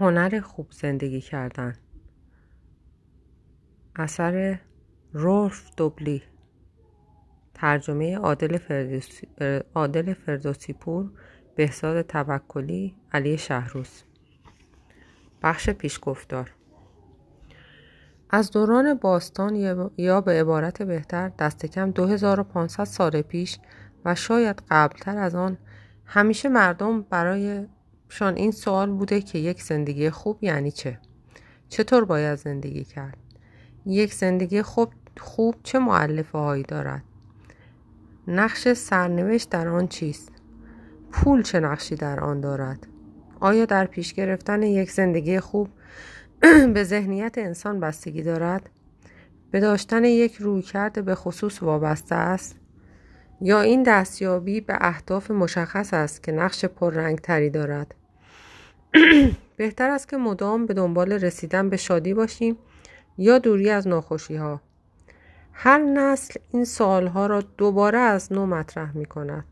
هنر خوب زندگی کردن. اثر رولف دوبلی. ترجمه عادل فردوسی, عادل فردوسی پور بهزاد توکلی علی شهروز. بخش پیشگفتار. از دوران باستان یا به عبارت بهتر دست کم 2500 سال پیش و شاید قبلتر از آن همیشه مردم برای شان این سوال بوده که یک زندگی خوب یعنی چه؟ چطور باید زندگی کرد؟ یک زندگی خوب, خوب چه معلفه هایی دارد؟ نقش سرنوشت در آن چیست؟ پول چه نقشی در آن دارد؟ آیا در پیش گرفتن یک زندگی خوب به ذهنیت انسان بستگی دارد؟ به داشتن یک رویکرد به خصوص وابسته است؟ یا این دستیابی به اهداف مشخص است که نقش پررنگ تری دارد؟ بهتر است که مدام به دنبال رسیدن به شادی باشیم یا دوری از ناخوشی ها هر نسل این سوالها را دوباره از نو مطرح می کند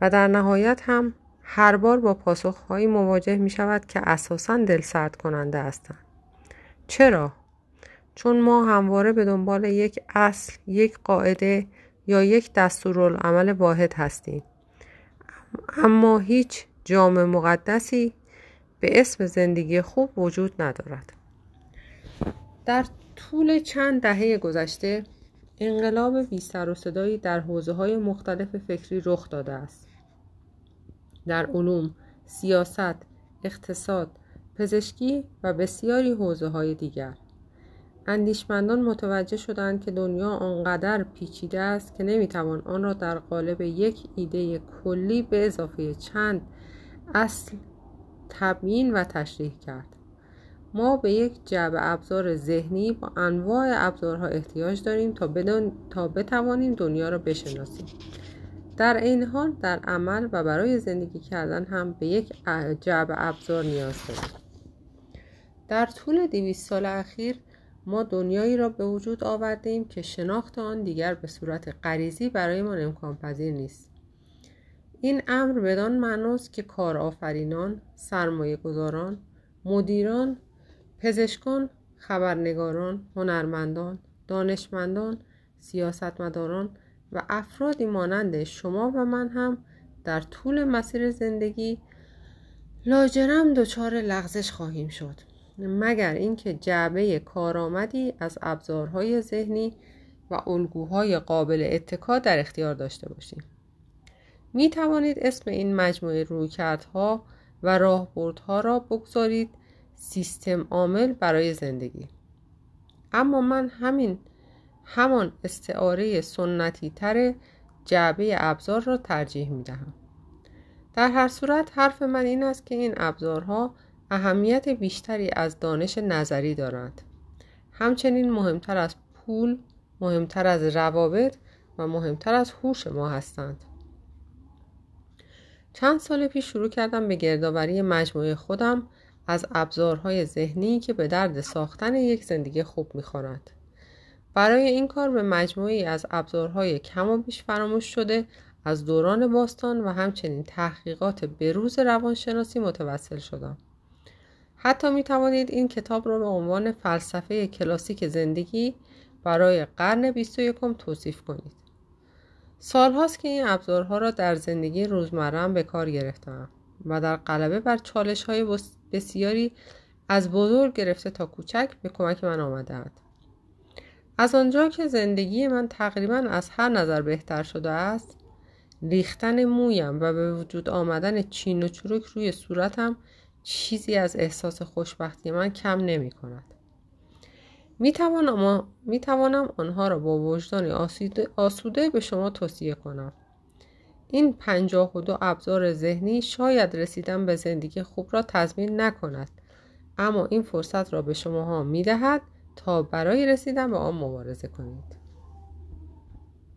و در نهایت هم هر بار با پاسخهایی مواجه می شود که اساسا دل سرد کننده هستند. چرا؟ چون ما همواره به دنبال یک اصل، یک قاعده یا یک دستورالعمل واحد هستیم اما هیچ جام مقدسی به اسم زندگی خوب وجود ندارد. در طول چند دهه گذشته انقلاب بی سر و صدایی در حوزه های مختلف فکری رخ داده است. در علوم، سیاست، اقتصاد، پزشکی و بسیاری حوزه های دیگر. اندیشمندان متوجه شدند که دنیا آنقدر پیچیده است که نمی‌توان آن را در قالب یک ایده کلی به اضافه چند اصل تبیین و تشریح کرد. ما به یک جعب ابزار ذهنی با انواع ابزارها احتیاج داریم تا, بدون... تا بتوانیم دنیا را بشناسیم. در این حال در عمل و برای زندگی کردن هم به یک جعب ابزار نیاز داریم. در طول دویست سال اخیر ما دنیایی را به وجود آورده ایم که شناخت آن دیگر به صورت غریزی برایمان امکان پذیر نیست. این امر بدان معناست که کارآفرینان سرمایه گذاران مدیران پزشکان خبرنگاران هنرمندان دانشمندان سیاستمداران و افرادی مانند شما و من هم در طول مسیر زندگی لاجرم دچار لغزش خواهیم شد. مگر اینکه جعبه کارآمدی از ابزارهای ذهنی و الگوهای قابل اتکا در اختیار داشته باشیم. می توانید اسم این مجموعه رویکردها و راهبردها را بگذارید سیستم عامل برای زندگی. اما من همین همان استعاره سنتی تر جعبه ابزار را ترجیح می دهم در هر صورت حرف من این است که این ابزارها اهمیت بیشتری از دانش نظری دارند. همچنین مهمتر از پول مهمتر از روابط و مهمتر از هوش ما هستند. چند سال پیش شروع کردم به گردآوری مجموعه خودم از ابزارهای ذهنی که به درد ساختن یک زندگی خوب می‌خورند. برای این کار به مجموعی از ابزارهای کم و بیش فراموش شده از دوران باستان و همچنین تحقیقات بروز روانشناسی متوسل شدم. حتی می توانید این کتاب را به عنوان فلسفه کلاسیک زندگی برای قرن 21 توصیف کنید. سالهاست که این ابزارها را در زندگی روزمره به کار گرفتم و در غلبه بر چالش های بسیاری از بزرگ گرفته تا کوچک به کمک من آمدهاند. از آنجا که زندگی من تقریبا از هر نظر بهتر شده است ریختن مویم و به وجود آمدن چین و چروک روی صورتم چیزی از احساس خوشبختی من کم نمی کند. می توانم, می توانم آنها را با آسوده, آسوده به شما توصیه کنم. این پنجاه و دو ابزار ذهنی شاید رسیدن به زندگی خوب را تضمین نکند اما این فرصت را به شما ها می دهد تا برای رسیدن به آن مبارزه کنید.